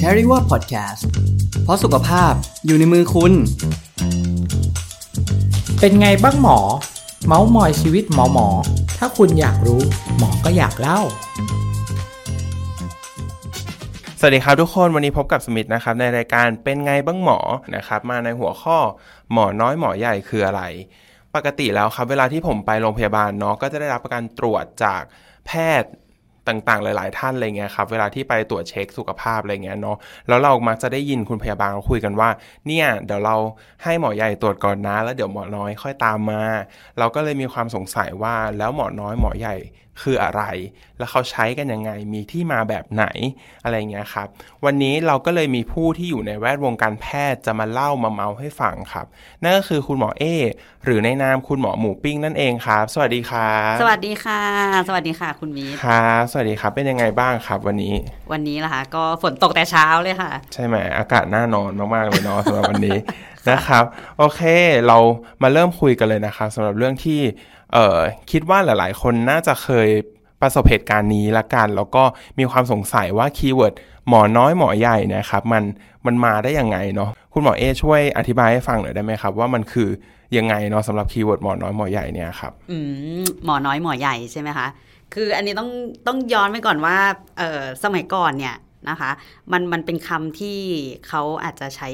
c a r i w a Podcast เพราะสุขภาพอยู่ในมือคุณ เป็นไงบ้างหมอ เมาส์มอยชีวิตหมอหมอ ถ้าคุณอยากรู้หมอก็อยากเล่า สวัสดีครับทุกคนวันนี้พบกับสมิธนะครับ ในรายการเป็นไงบ้างหมอนะครับ มาในหัวข้อหมอน้อยหมอใหญ่คืออะไร ปกติแล้วครับ เวลาที่ผมไปโรงพยาบาลเนาะก็จะได้รับการตรวจจากแพทย์ ต่างๆ หลาย ๆ ท่านอะไรเงี้ยครับเวลาที่ไปตรวจเช็คสุขภาพอะไรเงี้ยเนาะแล้วเรามักจะได้ยินคุณพยาบาลเขาคุยกันว่า เนี่ยเดี๋ยวเราให้หมอใหญ่ตรวจก่อนนะ แล้วเดี๋ยวหมอน้อยค่อยตามมา เราก็เลยมีความสงสัยว่าแล้วหมอน้อยหมอใหญ่คืออะไร แล้วเขาใช้กันยังไง มีที่มาแบบไหนอะไรเงี้ยครับ วันนี้เราก็เลยมีผู้ที่อยู่ในแวดวงการแพทย์จะมาเล่ามาเมาให้ฟังครับ นั่นก็คือคุณหมอเอ หรือในนามคุณหมอหมูปิ้งนั่นเองครับ สวัสดีครับสวัสดีค่ะ สวัสดีค่ะ คุณมีครับสวัสดีครับเป็นยังไงบ้างครับ วันนี้ วันนี้ล่ะคะก็ฝนตกแต่เช้าเลยค่ะ ใช่ไหมอากาศน่านอนมากๆเลยเนาะสำหรับวันนี้นะครับ โอเค เรามาเริ่มคุยกันเลยนะครับสำหรับเรื่องที่ เออคิดว่าหลาย ๆ คนน่าจะเคยประสบเหตุการณ์นี้ละกัน แล้วก็มีความสงสัยว่า keyword หมอน้อยหมอใหญ่นะครับมันมันมาได้ยังไงเนาะคุณหมอเอช่วยอธิบายให้ฟังหน่อยได้ไหมครับ ว่ามันคือยังไงเนาะสำหรับคีย์เวิร์ดหมอน้อยหมอใหญ่เนี่ยครับอืมหมอน้อยหมอใหญ่ใช่ไหมคะคืออันนี้ต้องต้องย้อนไปก่อนว่าเออสมัยก่อนเนี่ย นะคะมันมันเป็นคำที่เขาอาจจะใช้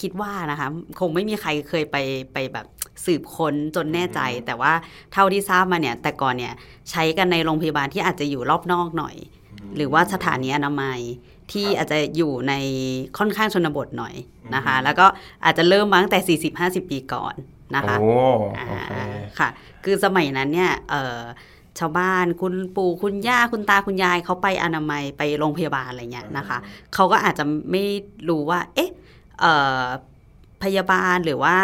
คิดว่านะคะ คงไม่มีใครเคยไปไปแบบสืบค้นจนแน่ใจ แต่ว่าเท่าที่ทราบมาเนี่ย แต่ก่อนเนี่ยใช้กันในโรงพยาบาลที่อาจจะอยู่รอบนอกหน่อย หรือว่าสถานีอนามัยที่อาจจะอยู่ในค่อนข้างชนบทหน่อยนะคะ แล้วก็อาจจะเริ่มมาตั้งแต่ 40-50 ปีก่อนนะคะโอ้อ่าโอเคค่ะ คือสมัยนั้นเนี่ยเอ่อ ชาวบ้าน คุณปู่คุณย่าคุณตาคุณยายเขาไปอนามัยไปโรงพยาบาลอะไรเงี้ยนะคะเขาก็อาจจะไม่รู้ว่า เอ๊ะเอ่อพยาบาลหรือว่า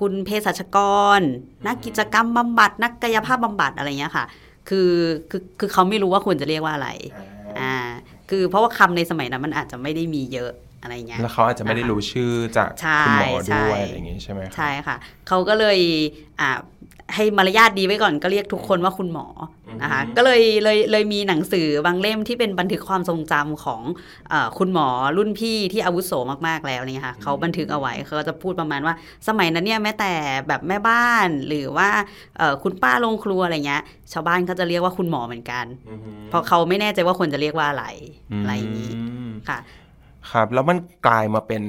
คุณเภสัชกร นักกิจกรรมบำบัด นักกายภาพบำบัดอะไรเงี้ยค่ะ คือคือคือเขาไม่รู้ว่าควรจะเรียกว่าอะไรอ่าคือเพราะว่าคำในสมัยนั้นมันอาจจะไม่ได้มีเยอะอะไรเงี้ยแล้วเขาอาจจะไม่ได้รู้ชื่อจากใช่คุณหมอใช่ด้วยอะไรอย่างงี้ใช่ไหมครับใช่ค่ะเขาก็เลยอ่า ให้มารยาทดีไว้ก่อนก็เรียกทุกคนว่าคุณหมอนะคะก็เลยเลยเลยมีหนังสือบางเล่มที่เป็นบันทึกความทรงจำของเออคุณหมอรุ่นพี่ที่อาวุโสมากๆแล้วเนี่ยค่ะเขาบันทึกเอาไว้เขาจะพูดประมาณว่า สมัยนั้นเนี่ยแม้แต่แบบแม่บ้านหรือว่าเอ่อคุณป้าโรงครัวอะไรเงี้ยชาวบ้านเขาจะเรียกว่าคุณหมอเหมือนกัน เพราะเขาไม่แน่ใจว่าควรจะเรียกว่าอะไรอะไรอย่างนี้มค่ะ ครับแล้วมันกลายมาเป็น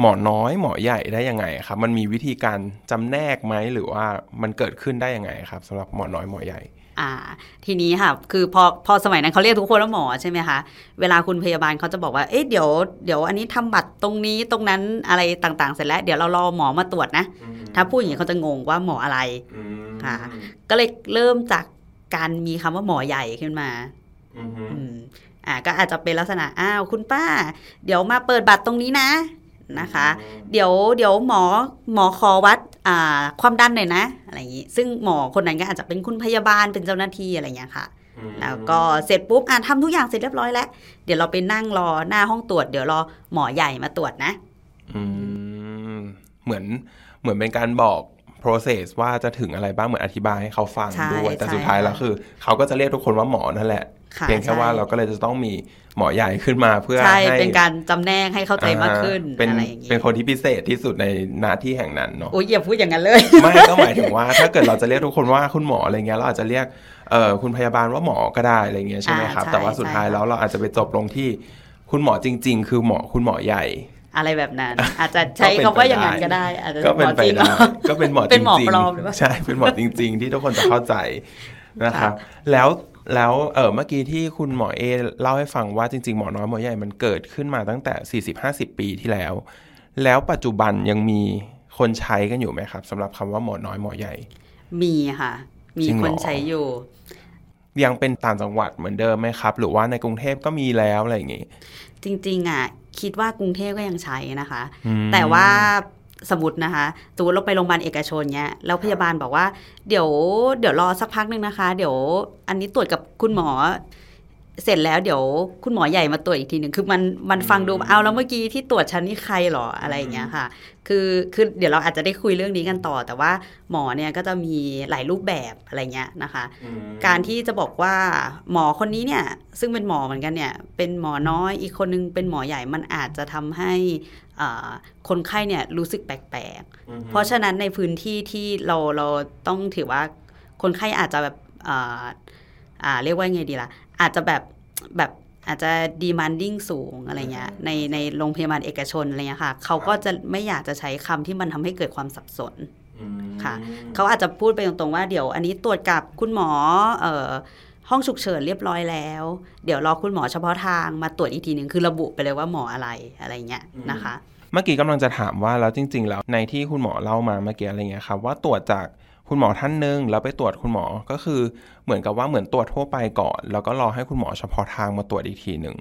หมอน้อยหมอใหญ่ได้ยังไงครับ มันมีวิธีการจำแนกไหมหรือว่ามันเกิดขึ้นได้ยังไงครับสำหรับหมอน้อยหมอใหญ่อ่าทีนี้ค่ะคือพอพอสมัยนั้นเขาเรียกทุกคนว่าหมอใช่ไหมคะเวลาคุณพยาบาลเขาจะบอกว่าเอ๊ะเดี๋ยวเดี๋ยวอันนี้ทำบัตรตรงนี้ตรงนั้นอะไรต่างๆ เสร็จแล้ว เดี๋ยวเรารอหมอมาตรวจนะ ถ้าพูดอย่างนี้เขาจะงงว่าหมออะไรค่ะก็เลยเริ่มจากการมีคำว่าหมอใหญ่ขึ้นมาอืมอ่าก็อาจจะเป็นลักษณะอ้าวคุณป้า เดี๋ยวมาเปิดบัตรตรงนี้นะ นะคะ เดี๋ยวเดี๋ยวหมอหมอขอวัดอ่าความดันหน่อยนะ อะไรอย่างนี้ซึ่งหมอคนนั้นก็อาจจะเป็นคุณพยาบาลเป็นเจ้าหน้าที่อะไรอย่างเงี้ยค่ะแล้วก็เสร็จปุ๊บอ่าทำทุกอย่างเสร็จเรียบร้อยแล้ว เดี๋ยวเราไปนั่งรอหน้าห้องตรวจ เดี๋ยวรอหมอใหญ่มาตรวจนะอืมเหมือนเหมือนเป็นการบอก process ว่าจะถึงอะไรบ้างเหมือนอธิบายให้เขาฟังใช่ด้วยแต่ใช่สุดท้ายค่ะแล้วคือ เขาก็จะเรียกทุกคนว่าหมอนั่นแหละค่ะเพียงแค่ใช่ว่าเราก็เลยจะต้องมี หมอใหญ่ขึ้นมาเพื่อใช่ให้เป็นการจำแนกให้เข้าใจมากขึ้นอ่เป็นอะไรอย่างนี้เป็นคนที่พิเศษที่สุดในหน้าที่แห่งนั้นเนาะโอ้ยอย่าพูดอย่างนั้นเลย ไม่ก็หมายถึงว่าถ้าเกิดเราจะเรียกทุกคนว่าคุณหมออะไรเงี้ยเราอาจจะเรียกเอ่อคุณพยาบาลว่าหมอก็ได้อะไรเงี้ยใช่ไหมอ่าครับใช่แต่ว่าสุดท้ายใช่ค่ะแล้วเราอาจจะไปจบลงที่คุณหมอจริง ๆ คือหมอคุณหมอใหญ่อะไรแบบนั้น อาจจะใช้ก็เป็นคำว่าไปอย่างนั้นได้ก็ได้ อาจจะก็เป็นไปหมอจริงได้ก็เป็นหมอจเป็รินงหมอๆปลอมหรือเปล่าใช่เป็นหมอจริง ๆ ที่ทุกคนจะเข้าใจนะครับแล้ว แล้วเออเมื่อกี้ที่คุณหมอเอเล่าให้ฟังว่าจริง ๆ หมอน้อยหมอใหญ่มันเกิดขึ้นมาตั้งแต่ 40-50 ปีที่แล้ว แล้วปัจจุบันยังมีคนใช้กันอยู่ไหมครับสำหรับคำว่าหมอน้อยหมอใหญ่ มีค่ะ มีจริงเหครอนใช้อยู่ ยังเป็นต่างจังหวัดเหมือนเดิมไหมครับ หรือว่าในกรุงเทพก็มีแล้วอะไรอย่างงี้ จริง ๆ อะ คิดว่ากรุงเทพก็ยังใช้นะคะอืมแต่ว่า สมมตินะคะสมมติเราไปโรงพยาบาลเอกชนเนี้ยแล้วพยาบาลบอกว่า เดี๋ยวเดี๋ยวรอสักพักหนึ่งนะคะ เดี๋ยวอันนี้ตรวจกับคุณหมอ เสร็จแล้วเดี๋ยวคุณหมอใหญ่มาตรวจอีกทีหนึ่งคือมันมันฟังดูเอาแล้วเมื่อกี้ที่ตรวจฉันนี่ใครหรออะไรอย่างเงี้ยค่ะคือคือเดี๋ยวเราอาจจะได้คุยเรื่องนี้กันต่อ แต่ว่าหมอเนี่ยก็จะมีหลายรูปแบบอะไรเงี้ยนะคะ การที่จะบอกว่าหมอคนนี้เนี่ยซึ่งเป็นหมอเหมือนกันเนี่ยเป็นหมอน้อยอีกคนนึงเป็นหมอใหญ่มันอาจจะทำให้อ่าคนไข้เนี่ยรู้สึกแปลกๆ เพราะฉะนั้นในพื้นที่ที่เราเราต้องถือว่าคนไข้อาจจะแบบ อ่าอ่าเรียกว่าไงดีล่ะ อาจจะแบบแบบอาจจะ demanding สูงอะไรเงี้ยในในโรงพยาบาลเอกชนอะไรเงี้ยค่ะเขาก็จะไม่อยากจะใช้คำที่มันทำให้เกิดความสับสนค่ะเขาอาจจะพูดไปตรงๆว่าเดี๋ยวอันนี้ตรวจกับคุณหมอเอ่อห้องฉุกเฉินเรียบร้อยแล้ว เดี๋ยวรอคุณหมอเฉพาะทางมาตรวจอีกทีหนึ่งคือระบุไปเลยว่าหมออะไรอะไรเงี้ยนะคะ เมื่อกี้กำลังจะถามว่าแล้วจริง ๆ แล้วในที่คุณหมอเล่ามาเมื่อกี้อะไรเงี้ยครับว่าตรวจจาก คุณหมอท่านหนึ่งแล้วไปตรวจคุณหมอก็คือเหมือนกับว่าเหมือนตรวจทั่วไปก่อน แล้วก็รอให้คุณหมอเฉพาะทางมาตรวจอีกทีหนึ่ง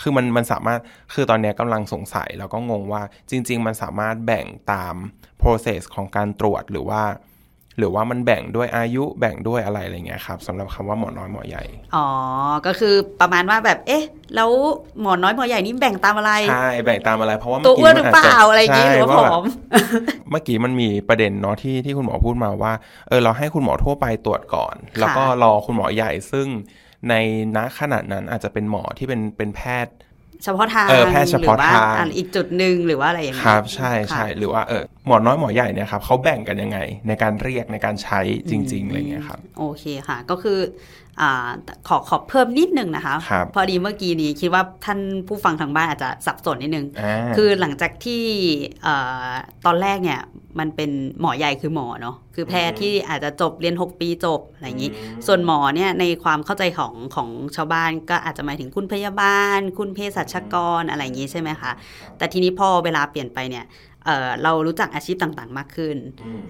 คือมันมันสามารถคือตอนนี้กำลังสงสัยแล้วก็งงว่าจริง ๆ มันสามารถแบ่งตาม process ของการตรวจหรือว่า หรือว่ามันแบ่งด้วยอายุแบ่งด้วยอะไรอะไรเงี้ยครับสำหรับคำว่าหมอน้อยหมอใหญ่ อ๋อ ก็คือประมาณว่าแบบเอ๊ะ แล้วหมอน้อยหมอใหญ่นี่แบ่งตามอะไรใช่แบ่งตามอะไรเพราะว่าตัวเมื่อกี้อ้วนหรือมัเปล่าจจอะไรอย่างงี้หรือว่าผใช่แบบอมเมื่อกี้มันมีประเด็นเนาะที่ที่คุณหมอพูดมาว่าเออเราให้คุณหมอทั่วไปตรวจก่อน แล้วก็รอคุณหมอใหญ่ซึ่งในณขนาดนั้นอาจจะเป็นหมอที่เป็นเป็นแพทย์เฉพาะทางเออแพทย์เฉพาะหรือว่าทางอะอีกจุดหนึ่งหรือว่าอะไรอย่างคเงี้ยรับ ใช่ใช่ค่ะหรือว่าเออ หมอน้อยหมอใหญ่เนี่ยครับเขาแบ่งกันยังไง ในการเรียกในการใช้จริง ๆอะไรเงี้ยครับโอเคค่ะ ก็คืออ่าขอขอเพิ่มนิดนึงนะคะครับพอดีเมื่อกี้นี้คิดว่าท่านผู้ฟังทางบ้านอาจจะสับสนนิดนึงอ่าคือหลังจากที่เอ่อตอนแรกเนี่ยมันเป็นหมอใหญ่คือหมอเนาะคือแพทย์ที่อาจจะจบเรียน 6 ปีจบอะไรอย่างนี้ ส่วนหมอเนี่ยในความเข้าใจของของชาวบ้านก็อาจจะหมายถึงคุณพยาบาล คุณเภสัชกรอะไรอย่างนี้ใช่ไหมคะแต่ทีนี้พอเวลาเปลี่ยนไปเนี่ย เอ่อเรารู้จักอาชีพต่างๆ มากขึ้น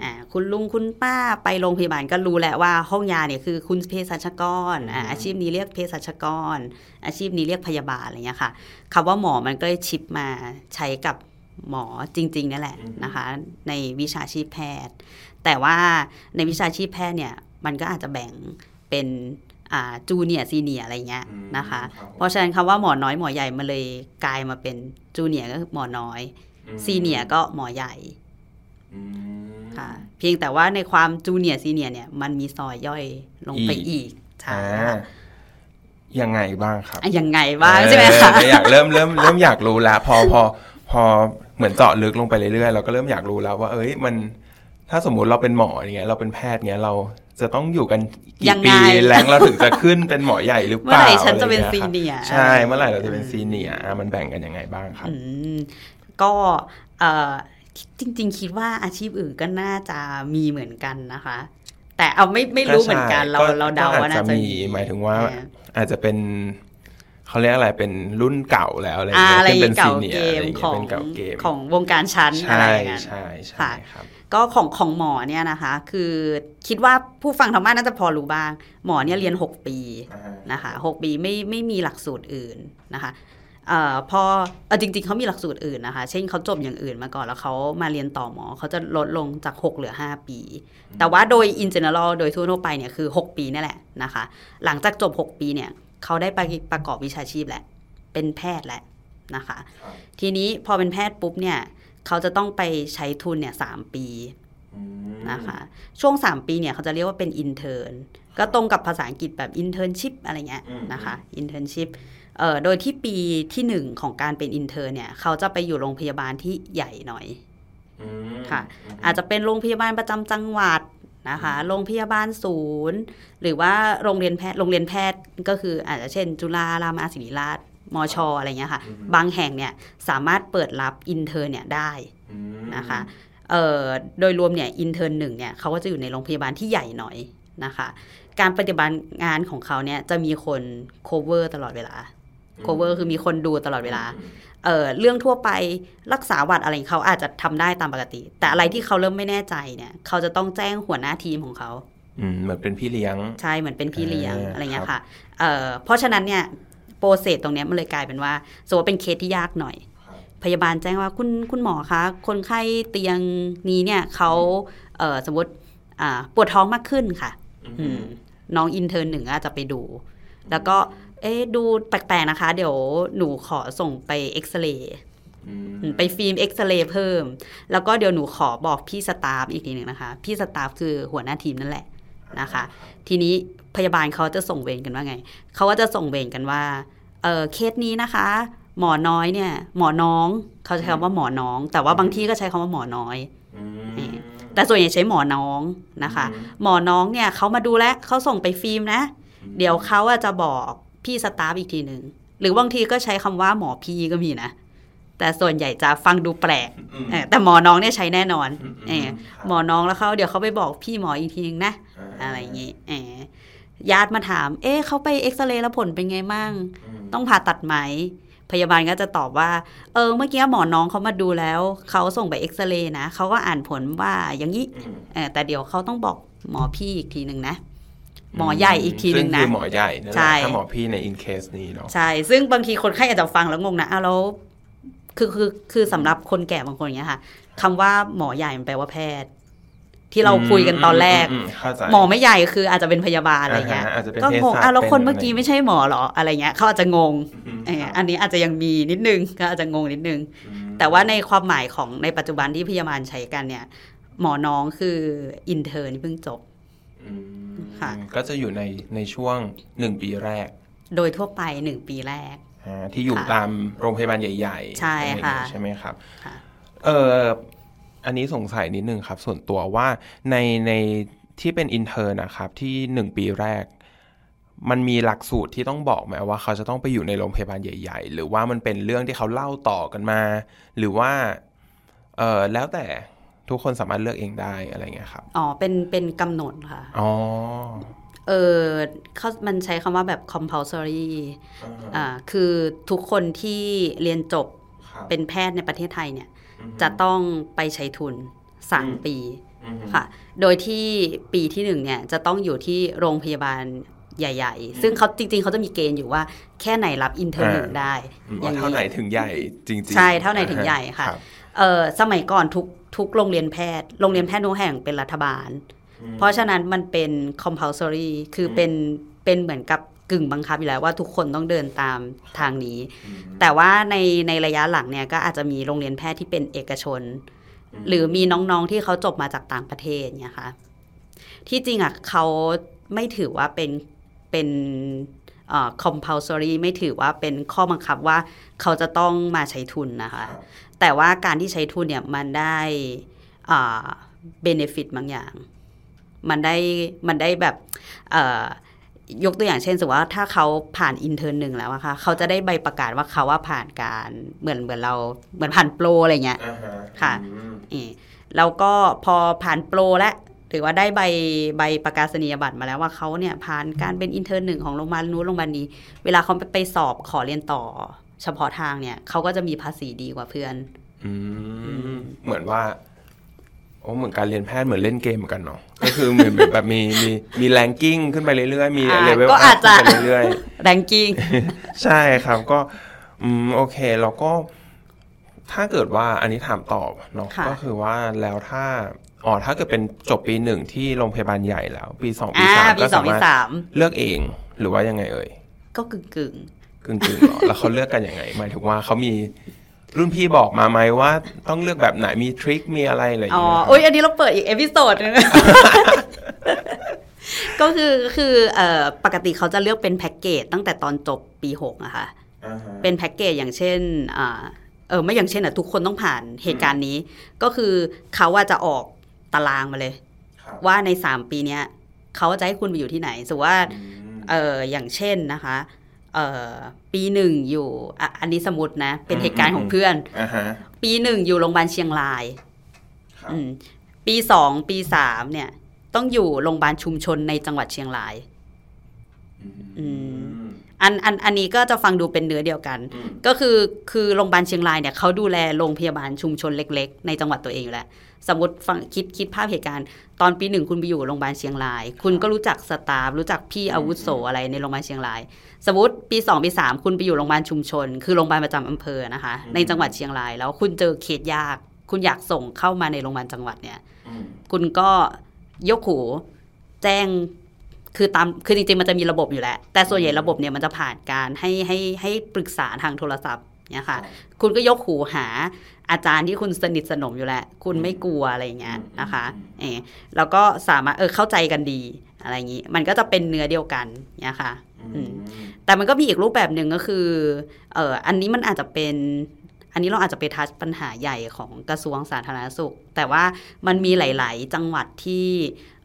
อ่าคุณลุงคุณป้าไปโรงพยาบาลก็รู้แหละว่าห้องยาเนี่ยคือคุณเภสัชกรอ่าอาชีพนี้เรียกเภสัชกร อาชีพนี้เรียกพยาบาลอะไรเงี้ยค่ะคำว่าหมอมันก็เลยชิปมาใช้กับหมอจริงๆนั่นแหละนะคะ ในวิชาชีพแพทย์ แต่ว่าในวิชาชีพแพทย์เนี่ยมันก็อาจจะแบ่งเป็นอ่าจูเนียซีเนียอะไรเงี้ยนะคะ เพราะฉะนั้นคำว่าหมอน้อยหมอใหญ่มาเลยกลายมาเป็นจูเนียก็คือหมอน้อย ซีเนียก็หมอใหญ่ค่ะเพียงแต่ว่าในความจูเนียซีเนียเนี่ยมันมีซอยย่อยลงไปอีอีกกใช่อ่าค่ะยังไงบ้างครับอะยังไงบ้างใช่ไหมคะเอออยากเริ่มเริ่มเริ่มอยากรู้แล้วพอพอพอเหมือนเจาะลึกลงไปเรื่อยๆเราก็เริ่มอยากรู้แล้วว่าเอ้ยมันถ้าสมมุติเราเป็นหมออย่างเงี้ยเราเป็นแพทย์เงี้ยเราจะต้องอยู่กันยักี่งไงปีแรงเราถึงจะขึ้นเป็นหมอใหญ่หรือเปเมื่อล่าไหร่ฉันจะเป็นอไรซีงี้เนียครับใช่เมื่อไหร่เราจะเป็นซีเนียร์อะมันแบ่งกันยังไงบ้างครับอืม ก็เอ่อจริง ๆ คิดว่าอาชีพอื่นก็น่าจะมีเหมือนกันนะคะ แต่เอาไม่ไม่รู้เหมือนกันเราก็เราเดาว่าก็น่าอาจจะจะมีมีหมายถึงว่าเอออาจจะเป็นเขาเรียกอะไรเป็นรุ่นเก่าแล้วอะไรอ่าเงี้ยอะไรขึ้นเป็นเก่าซีเนียเกร์อะไรมเงี้ยของเป็นเก่าเกมของวงการชั้นอะไรใช่อย่างนั้นใช่ใช่ค่ะครับก็ของของหมอเนี่ยนะคะ คือคิดว่าผู้ฟังทางบ้านน่าจะพอรู้บ้าง หมอเนี่ยเรียน 6 ปีนะคะหกปีไม่ไม่มีหลักสูตรอื่นนะคะเอ่อพอเออจริง ๆเขามีหลักสูตรอื่นนะคะ เช่นเขาจบอย่างอื่นมาก่อนแล้วเขามาเรียนต่อหมอเขาจะลดลงจาก 6 เหลือ 5 ปี แต่ว่าโดย in general โดยทั่วๆไปเนี่ยคือ 6 ปีนี่แหละนะคะ หลังจากจบ 6 ปีเนี่ยเขาได้ไปประกอบวิชาชีพแหละ เป็นแพทย์แหละนะคะ ทีนี้พอเป็นแพทย์ปุ๊บเนี่ยเขาจะต้องไปใช้ทุนเนี่ยสามปีนะคะช่วง 3 ปีเนี่ยเขาจะเรียกว่าเป็น intern ก็ตรงกับภาษาอังกฤษแบบ internship อะไรเงี้ยอืมนะคะ internship เอ่อ โดยที่ปีที่1ของการเป็น intern เนี่ย เขาจะไปอยู่โรงพยาบาลที่ใหญ่หน่อยค่ะ อาจจะเป็นโรงพยาบาลประจำจังหวัดนะคะ โรงพยาบาลศูนย์ หรือว่าโรงเรียนแพทย์ โรงเรียนแพทย์ก็คืออาจจะเช่น จุฬารามาศิริราช มช อะไรเงี้ยค่ะ บางแห่งเนี่ยสามารถเปิดรับ intern เนี่ยได้นะคะเอ่อโดยรวมเนี่ย intern หนึ่งเนี่ยเขาก็จะอยู่ในโรงพยาบาลที่ใหญ่หน่อยนะคะ การปฏิบัติงานของเขาเนี่ยจะมีคน cover ตลอดเวลา cover คือมีคนดูตลอดเวลา เอ่อเรื่องทั่วไปรักษาหวัดอะไรของเขาอาจจะทำได้ตามปกติ แต่อะไรที่เขาเริ่มไม่แน่ใจเนี่ย เขาจะต้องแจ้งหัวหน้าทีมของเขาอืมเหมือนเป็นพี่เลี้ยง ใช่เหมือนเป็นพี่เลี้ยงอ่าอะไรเงี้ยค่ะเอ่อเพราะฉะนั้นเนี่ยโปรเซสตรงเนี้ยมันเลยกลายเป็นว่าสมมติว่าเป็นเคสที่ยากหน่อย พยาบาลแจ้งว่าคุณคุณหมอคะ คนไข้เตียงนี้เนี่ยเขาเอ่อสมมติอ่าปวดท้องมากขึ้นค่ะอืมน้อง intern หนึ่งอาจจะไปดู แล้วก็ เอ๊ะดูแปลกๆนะคะ เดี๋ยวหนูขอส่งไปเอ็กซเรย์อืมอืมไปฟิล์มเอ็กซเรย์เพิ่ม แล้วก็เดี๋ยวหนูขอบอกพี่ staff อีกทีหนึ่งนะคะ พี่ staff คือหัวหน้าทีมนั่นแหละนะคะ ทีนี้พยาบาลเขาจะส่งเวรกันว่าไง เขาก็จะส่งเวรกันว่า เออเคสนี้นะคะ หมอน้อยเนี่ย หมอน้องเขาใช้คำว่าหมอน้อง แต่ว่าบางที่ก็ใช้คำว่าหมอน้อยอืมแต่ส่วนใหญ่ใช้หมอน้องนะคะ หมอน้องเนี่ยเขามาดูแลวเขาส่งไปฟิล์มนะ เดี๋ยวเขาอะจะบอก พี่สตาฟอีกทีหนึ่งหรือบางทีก็ใช้คำว่าหมอพี่ก็มีนะแต่ส่วนใหญ่จะฟังดูแปลกอืมเออแต่หมอน้องเนี่ยใช้แน่นอนอืมเออครับหมอน้องแล้วเขาเดี๋ยวเขาไปบอกพี่หมออีกทีนึงนะ อะไรอย่างงี้เออญาติมาถาม เอ๊ะเขาไปเอ็กซเรย์แล้วผลเป็นไงมั่งมต้องผ่าตัดไหม พยาบาลก็จะตอบว่า เออ เมื่อกี้หมอน้องเขามาดูแล้ว เขาส่งไปเอ็กซเรย์นะ เขาก็อ่านผลว่าอย่างนี้อืมเออแต่เดี๋ยวเขาต้องบอกหมอพี่อีกทีหนึ่งนะ หมอใหญ่อีกทีหนึ่งซึ่นะคือหมอใหญ่นั่นแหใช่ละถ้าหมอพี่ในอินเคสนี้เนาะใช่ ซึ่งบางทีคนไข้อาจจะฟังแล้วงงนะอ้าวแล้วคือคือคือสำหรับคนแก่บางคนอย่างเงี้ยค่ะคำว่าหมอใหญ่มันแปลว่าแพทย์ ที่เราคุยกันตอนแรกมเข้าใจหมอไม่ใหญ่คืออาจจะเป็นพยาบาลอะไรเงี้ยาฮอาจจะเป็นก็เภงงสัชอะแล้วคนป็เมื่อกี้ไม่ใช่หมอเหรออะไรเงี้ยเขาอาจจะงงอืมเอออันนี้อาจจะยังมีนิดนึงก็อาจจะงงนิดนึงอืมแต่ว่าในความหมายของในปัจจุบันที่พยาบาลใช้กันเนี่ย หมอน้องคือ intern ที่เพิ่งจบอืม ค่ะ ก็จะอยู่ในในช่วงหนึ่งปีแรก โดยทั่วไปหนึ่งปีแรกอ่าที่อยู่ค่ะตามโรงพยาบาลใหญ่ ๆ ใช่ค่ะอะไรอย่างค่ะเงี้ยใช่ไหมครับค่ะเอออันนี้สงสัยนิดนึงครับ ส่วนตัวว่าในในที่เป็น intern นะครับที่หนึ่งปีแรก มันมีหลักสูตรที่ต้องบอกไหมว่าเขาจะต้องไปอยู่ในโรงพยาบาลใหญ่ ๆ หรือว่ามันเป็นเรื่องที่เขาเล่าต่อกันมา หรือว่าเออแล้วแต่ ทุกคนสามารถเลือกเองได้อะไรเงี้ยครับ อ๋อ เป็นเป็นกำหนดค่ะ อ๋อ เออเขามันใช้คำว่าแบบ compulsory อ่า คือทุกคนที่เรียนจบครับเป็นแพทย์ในประเทศไทยเนี่ยอืมจะต้องไปใช้ทุนสามอืมปีอืมค่ะ โดยที่ปีที่หนึ่งเนี่ย จะต้องอยู่ที่โรงพยาบาลใหญ่ๆ ซึ่งเขาจริง ๆ เขาจะมีเกณฑ์อยู่ว่าแค่ไหนรับอินเทอร์หนึ่งได้อืมอย่างว่าเท่าไหนถึงใหญ่จริง ๆ ใช่ เท่าไหนถึงใหญ่ค่ะรับเออสมัยก่อนทุก ทุกโรงเรียนแพทย์ โรงเรียนแพทย์ทุกแห่งเป็นรัฐบาล เพราะฉะนั้นมันเป็น compulsory คือเป็นเป็นเหมือนกับกึ่งบังคับอยู่แล้วว่าทุกคนต้องเดินตามทางนี้ แต่ว่าในในระยะหลังเนี่ยก็อาจจะมีโรงเรียนแพทย์ที่เป็นเอกชน หรือมีน้องๆที่เขาจบมาจากต่างประเทศเนี่ยค่ะที่จริงอะเขาไม่ถือว่าเป็นเป็นเอ่อ compulsory ไม่ถือว่าเป็นข้อบังคับว่าเขาจะต้องมาใช้ทุนนะคะครับ แต่ว่าการที่ใช้ทุนเนี่ยมันได้อ่า benefit บางอย่าง มันได้มันได้แบบเอ่อยกตัวอย่างเช่นสมมติว่าถ้าเขาผ่านอินเทอร์หนึ่งแล้วอะค่ะเขาจะได้ใบประกาศว่าเขาว่าผ่านการเหมือนเหมือนเราเหมือนผ่าน pro อะไรเงี้ยอ่าฮค่ะอืมเออแล้วก็พอผ่าน pro แล้วถือว่าได้ใบใบประกาศนียบัตรมาแล้วว่าเขาเนี่ยผ่านการเป็น intern หนึ่งของโรงพยาบาลนู้นโรงพยาบาลนี้ เวลาเขาไปไปสอบขอเรียนต่อ เฉพาะทางเนี่ยเขาก็จะมีภาษีดีกว่าเพื่อนอืมเหมือนว่าโอ้เหมือนการเรียนแพทย์เหมือนเล่นเกมเหมือนกันเนาะก็คือเหมือนแบบมีมีมี ranking ขึ้นไปเรื่อยๆมีอ่าเลเวลก็อาจจะขึ้นไปเรื่อยแรงกิ้งๆใช่ครับก็อืมโอเคแล้วก็ ถ้าเกิดว่าอันนี้ถามตอบเนาะค่ะก็คือว่าแล้วถ้าอ๋อถ้าเกิดเป็นจบปีหนึ่งที่โรงพยาบาลใหญ่แล้ว ปีสองปีอ่าสามปีก็สองสาปีมารถสามเลือกเอง หรือว่ายังไงเอ่ยก็กึ่งกึ่ง กึ่งๆหรอแล้วเขาเลือกกันยังไงหมายถึงว่าเขามีรุ่นพี่บอกมาไหมว่าต้องเลือกแบบไหนมีทริคมีอะไรอะไรอๆย่างอ๋อเงี้ยโอ้ยอันนี้เราเปิดอีกเอพิโซดนึงก็คือคือเอ่อปกติเขาจะเลือกเป็นแพ็กเกจตั้งแต่ตอนจบปีหกอะค่ะอ่าฮะเป็นแพ็กเกจอย่างเช่นอ่าเออไม่อย่างเช่นอะทุกคนต้องผ่านเหตุการณ์นี้ ก็คือเขาว่าจะออกตารางมาเลยครับว่าในสามปีเนี้ยเขาจะให้คุณไปอยู่ที่ไหนสมมุติว่าอืมเอออย่างเช่นนะคะเออ ปีหนึ่งอยู่อะอันนี้สมมตินะ เป็นเหตุการณ์ของเพื่อนอ่าฮะปีหนึ่งอยู่โรงพยาบาลเชียงรายครับอืมปีสองปีสามเนี่ย ต้องอยู่โรงพยาบาลชุมชนในจังหวัดเชียงรายอืมอันอันอันนี้ก็จะฟังดูเป็นเนื้อเดียวกันอืมก็คือคือโรงพยาบาลเชียงรายเนี่ยเขาดูแลโรงพยาบาลชุมชนเล็ก ๆ ในจังหวัดตัวเองอยู่แล้ว สมมติฟังคิดคิดภาพเหตุการณ์ ตอนปีหนึ่งคุณไปอยู่โรงพยาบาลเชียงราย คุณก็รู้จักสตาฟรู้จักพี่อาวุโสอะไรในโรงพยาบาลเชียงราย สมมติปีสองปีสามคุณไปอยู่โรงพยาบาลชุมชน คือโรงพยาบาลประจำอำเภอนะคะ ในจังหวัดเชียงราย แล้วคุณเจอเคสยาก คุณอยากส่งเข้ามาในโรงพยาบาลจังหวัดเนี่ยอืมคุณก็ยกหูแจ้งคือตามคือจริงๆมันจะมีระบบอยู่แล้ว แต่ส่วนใหญ่ระบบเนี่ยมันจะผ่านการให้ให้ให้ปรึกษาทางโทรศัพท์ เนี่ยค่ะ คุณก็ยกหูหาอาจารย์ที่คุณสนิทสนมอยู่แล้ว คุณไม่กลัวอะไรอย่างเงี้ยนะคะเออแล้วก็สามารถเออเข้าใจกันดีอะไรอย่างงี้ มันก็จะเป็นเนื้อเดียวกันเนี่ยค่ะอืมแต่มันก็มีอีกรูปแบบหนึ่งก็คือเอออันนี้มันอาจจะเป็นอันนี้เราอาจจะไปทัชปัญหาใหญ่ของกระทรวงสาธารณสุข แต่ว่ามันมีหลาย ๆ จังหวัดที่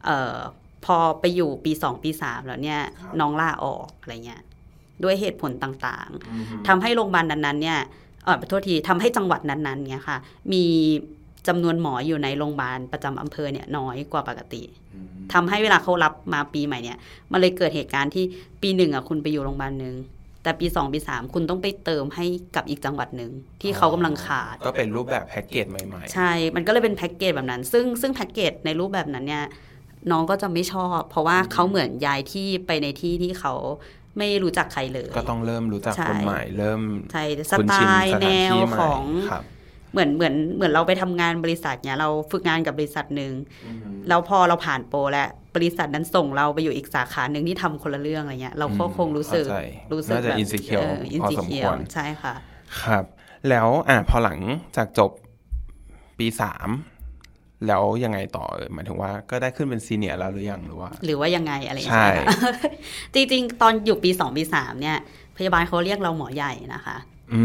เออพอไปอยู่ปีสองปีสามแล้วเนี่ยครับน้องลาออกอะไรเงี้ย ด้วยเหตุผลต่างๆทำให้โรงพยาบาลนั้นๆเนี่ยเออขอโทษทีทำให้จังหวัดนั้นๆเนี่ยค่ะ มีจำนวนหมออยู่ในโรงพยาบาลประจำอำเภอเนี่ยน้อยกว่าปกติทำให้เวลาเขารับมาปีใหม่เนี่ย มันเลยเกิดเหตุการณ์ที่ปีหนึ่งอะคุณไปอยู่โรงพยาบาลหนึ่งแต่ปีสองปีสามคุณต้องไปเติมให้กับอีกจังหวัดหนึ่งที่เขากำลังขาด ก็เป็นรูปแบบแพ็กเกจใหม่ใช่ มันก็เลยเป็นแพ็กเกจแบบนั้น ซึ่งซึ่งแพ็กเกจในรูปแบบนั้นเนี่ยน้องก็จะไม่ชอบ เพราะว่าเขาเหมือนย้ายที่ไปในที่ที่เขา ไม่รู้จักใครเลยๆก็ต้องเริ่มรู้จักใช่คนใหม่เริ่มใช่สคุ้นไตชินล์สแนถานวที่ใหม่ของครับเหมือนเหมือนเหมือนเราไปทำงานบริษัทเนี่ยเราฝึกงานกับบริษัทหนึ่งแล้วพอเราผ่านโปรแล้วบริษัทนั้นส่งเราไปอยู่อีกสาขาหนึ่งที่ทำคนละเรื่องอะไรเงี้ย เราก็อืมคงรู้สึกเข้าใจรู้สึกน่าจะแบบ insecure อินพอสิสมเคีควรใช่ค่ะ ครับ แล้วอะพอหลังจากจบปีสาม แล้วยังไงต่อเออหมายถึงว่าก็ได้ขึ้นเป็นซีเนียร์แล้วหรือยังหรือว่า หรือว่ายังไงอะไรอย่างใช่เงี้ยค่ะจริงๆ ตอนอยู่ปีสองปีสามเนี่ย พยาบาลเขาเรียกเราหมอใหญ่นะคะ อื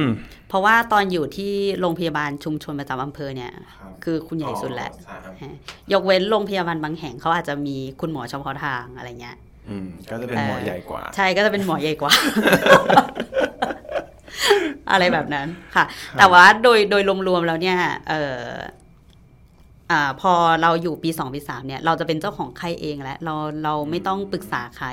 มเพราะว่าตอนอยู่ที่โรงพยาบาลชุมชนประจำอำเภอเนี่ย คือคุณใหญ่สุดแหละอ๋อครับยกเว้นโรงพยาบาลบางแห่งเขาอาจจะมีคุณหมอเฉพาะทางอะไรเงี้ยอืมก็จะเป็นหมอใหญ่กว่า ใช่ก็จะเป็นหมอใหญ่กว่า อะไรแบบนั้นค่ะ แต่ว่าโดยโดยรวมๆแล้วเนี่ยเอออ่าพอเราอยู่ปีสองปีสามเนี่ยเราจะเป็นเจ้าของไข้เองแล้วเราเราไม่ต้องปรึกษาใคร